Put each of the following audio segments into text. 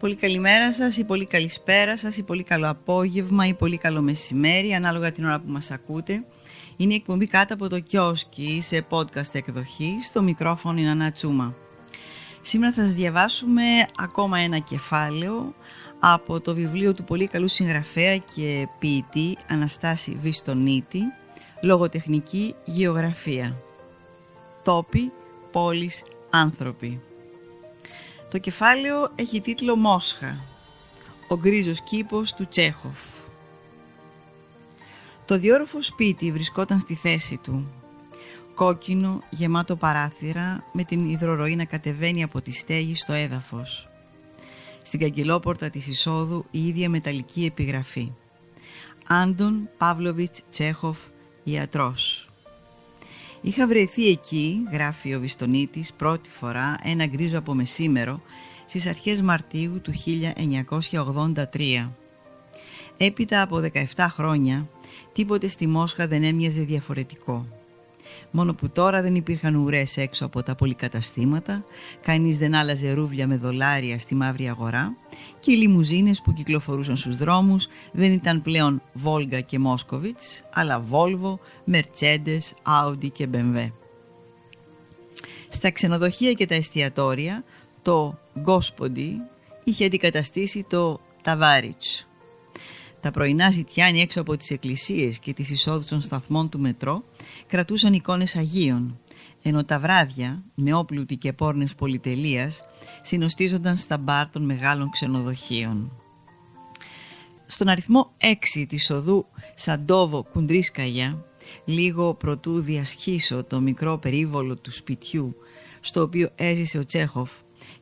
Πολύ καλημέρα σας ή πολύ καλησπέρα σας ή πολύ καλό απόγευμα ή πολύ καλό μεσημέρι ανάλογα την ώρα που μας ακούτε. Είναι η εκπομπή κάτω από το κιόσκι σε podcast εκδοχή στο μικρόφωνο είναι Ανά Τσούμα. Σήμερα θα σας διαβάσουμε ακόμα ένα κεφάλαιο από το βιβλίο του πολύ καλού συγγραφέα και ποιητή Αναστάση Βιστονίτη «Λογοτεχνική Γεωγραφία». Τόποι, πόλεις, άνθρωποι. Το κεφάλαιο έχει τίτλο «Μόσχα», ο γκρίζος κήπος του Τσέχοφ. Το διόροφο σπίτι βρισκόταν στη θέση του. Κόκκινο, γεμάτο παράθυρα, με την υδροροή να κατεβαίνει από τη στέγη στο έδαφος. Στην καγκελόπορτα της εισόδου η ίδια μεταλλική επιγραφή. Άντων Παύλοβιτς Τσέχοφ, ιατρός. Είχα βρεθεί εκεί, γράφει ο Βιστονίτης, πρώτη φορά ένα γκρίζο από μεσήμερο στις αρχές Μαρτίου του 1983. Έπειτα από 17 χρόνια, τίποτε στη Μόσχα δεν έμοιαζε διαφορετικό. Μόνο που τώρα δεν υπήρχαν ουρές έξω από τα πολυκαταστήματα, κανείς δεν άλλαζε ρούβλια με δολάρια στη μαύρη αγορά και οι λιμουζίνες που κυκλοφορούσαν στους δρόμους δεν ήταν πλέον Βόλγα και Μόσκοβιτς, αλλά Βόλβο, Mercedes, Audi και BMW. Στα ξενοδοχεία και τα εστιατόρια το «Γκόσποντι» είχε αντικαταστήσει το «Ταβάριτς». Τα πρωινά ζητιάνοι έξω από τις εκκλησίες και τις εισόδους των σταθμών του μετρό κρατούσαν εικόνες Αγίων, ενώ τα βράδια, νεόπλουτοι και πόρνες πολυτελείας, συνοστίζονταν στα μπάρ των μεγάλων ξενοδοχείων. Στον αριθμό 6 της οδού Σαντόβο Κουντρίσκαγια, λίγο προτού διασχίσω το μικρό περίβολο του σπιτιού στο οποίο έζησε ο Τσέχοφ,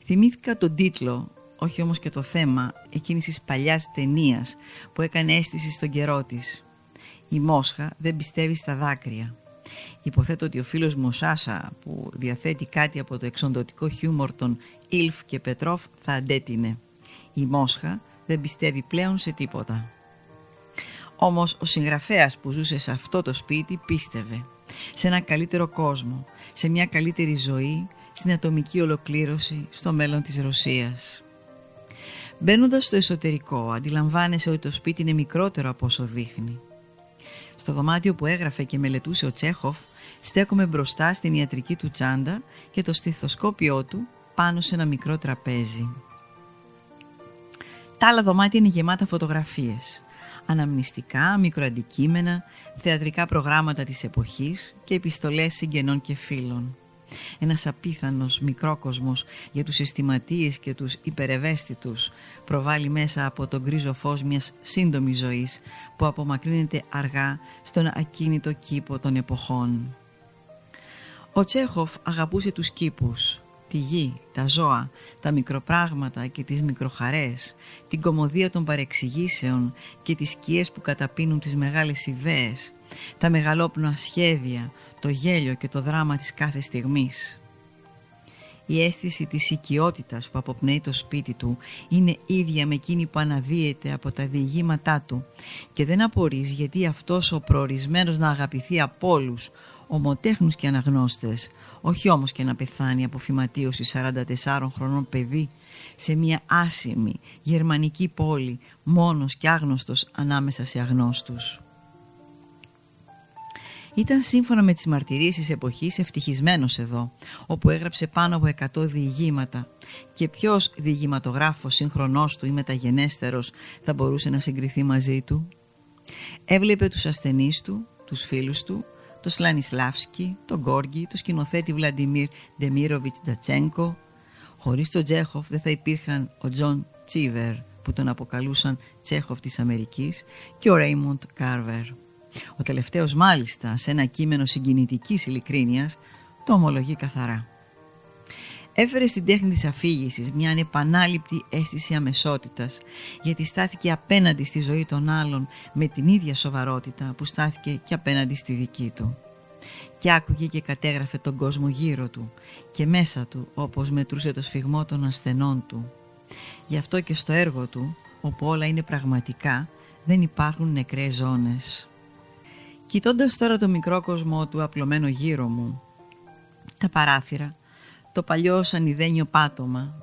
θυμήθηκα τον τίτλο όχι όμως και το θέμα εκείνης της παλιάς ταινίας που έκανε αίσθηση στον καιρό της. Η Μόσχα δεν πιστεύει στα δάκρυα. Υποθέτω ότι ο φίλος μου Σάσα που διαθέτει κάτι από το εξοντοτικό χιούμορ των Ιλφ και Πετρόφ θα αντέτεινε. Η Μόσχα δεν πιστεύει πλέον σε τίποτα. Όμως ο συγγραφέας που ζούσε σε αυτό το σπίτι πίστευε σε ένα καλύτερο κόσμο, σε μια καλύτερη ζωή, στην ατομική ολοκλήρωση, στο μέλλον της Ρωσίας. Μπαίνοντας στο εσωτερικό, αντιλαμβάνεσαι ότι το σπίτι είναι μικρότερο από όσο δείχνει. Στο δωμάτιο που έγραφε και μελετούσε ο Τσέχοφ, στέκομαι μπροστά στην ιατρική του τσάντα και το στιθοσκόπιό του πάνω σε ένα μικρό τραπέζι. Τα άλλα δωμάτια είναι γεμάτα φωτογραφίες, αναμνηστικά, μικροαντικείμενα, θεατρικά προγράμματα της εποχής και επιστολές συγγενών και φίλων ένας απίθανος μικρόκοσμος για τους αισθηματίες και τους υπερευαίσθητους προβάλλει μέσα από τον γκρίζο φως μιας σύντομης ζωής που απομακρύνεται αργά στον ακίνητο κήπο των εποχών. Ο Τσέχοφ αγαπούσε τους κήπους, τη γη, τα ζώα, τα μικροπράγματα και τις μικροχαρές, την κομμωδία των παρεξηγήσεων και τις σκιές που καταπίνουν τις μεγάλες ιδέες, τα μεγαλόπνοα σχέδια, το γέλιο και το δράμα της κάθε στιγμής. Η αίσθηση της οικειότητας που αποπνέει το σπίτι του είναι ίδια με εκείνη που αναδύεται από τα διηγήματά του και δεν απορείς γιατί αυτός ο προορισμένος να αγαπηθεί από όλους, ομοτέχνους και αναγνώστες, όχι όμως και να πεθάνει από φυματίωση 44 χρονών παιδί σε μια άσημη γερμανική πόλη μόνος και άγνωστος ανάμεσα σε αγνώστους. Ήταν σύμφωνα με τις μαρτυρίες της εποχής ευτυχισμένος εδώ, όπου έγραψε πάνω από 100 διηγήματα και ποιος διηγηματογράφος σύγχρονός του ή μεταγενέστερος θα μπορούσε να συγκριθεί μαζί του; Έβλεπε τους ασθενείς του, τους φίλους του, το Στανισλάβσκι, τον Γκόργι, το σκηνοθέτη Βλαντιμίρ Νεμίροβιτς Νταντσένκο. Χωρίς τον Τσέχωφ δεν θα υπήρχαν ο Τζον Τσίβερ που τον αποκαλούσαν Τσέχωφ της Αμερικής και ο Ρέιμοντ Κάρβερ. Ο τελευταίος μάλιστα σε ένα κείμενο συγκινητικής ειλικρίνειας το ομολογεί καθαρά. Έφερε στην τέχνη της αφήγησης μια ανεπανάληπτη αίσθηση αμεσότητας γιατί στάθηκε απέναντι στη ζωή των άλλων με την ίδια σοβαρότητα που στάθηκε και απέναντι στη δική του. Και άκουγε και κατέγραφε τον κόσμο γύρω του και μέσα του όπως μετρούσε το σφιγμό των ασθενών του. Γι' αυτό και στο έργο του, όπου όλα είναι πραγματικά, δεν υπάρχουν νεκρές ζώνες. Κοιτώντας τώρα το μικρό κόσμο του απλωμένο γύρω μου, τα παράθυρα, το παλιό σανιδένιο πάτωμα,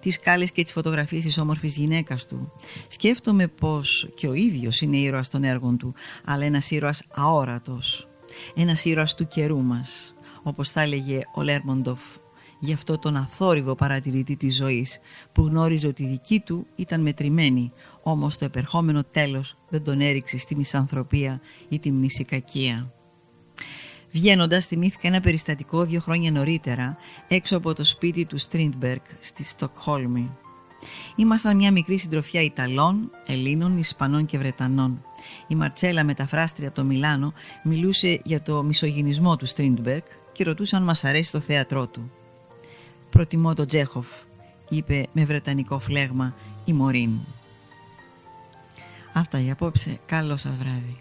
τις σκάλες και τις φωτογραφίες της όμορφης γυναίκας του. Σκέφτομαι πως και ο ίδιος είναι ήρωας των έργων του, αλλά ένας ήρωας αόρατος. Ένας ήρωας του καιρού μας, όπως θα έλεγε ο Λέρμοντοφ γι' αυτό τον αθόρυβο παρατηρητή της ζωής που γνώριζε ότι η δική του ήταν μετρημένη όμως το επερχόμενο τέλος δεν τον έριξε στη μισανθρωπία ή τη μνησικακία. Βγαίνοντας, θυμήθηκα ένα περιστατικό δύο χρόνια νωρίτερα έξω από το σπίτι του Στρίντμπεργκ στη Στοκχόλμη. Ήμασταν μια μικρή συντροφιά Ιταλών, Ελλήνων, Ισπανών και Βρετανών. Η Μαρτσέλα, μεταφράστρια από το Μιλάνο, μιλούσε για το μισογυνισμό του Στρίντμπεργκ και ρωτούσε αν μας αρέσει το θέατρό του. «Προτιμώ τον Τζέχοφ», είπε με βρετανικό φλέγμα η Μωρίν. Αυτά για απόψε. Καλό σας βράδυ.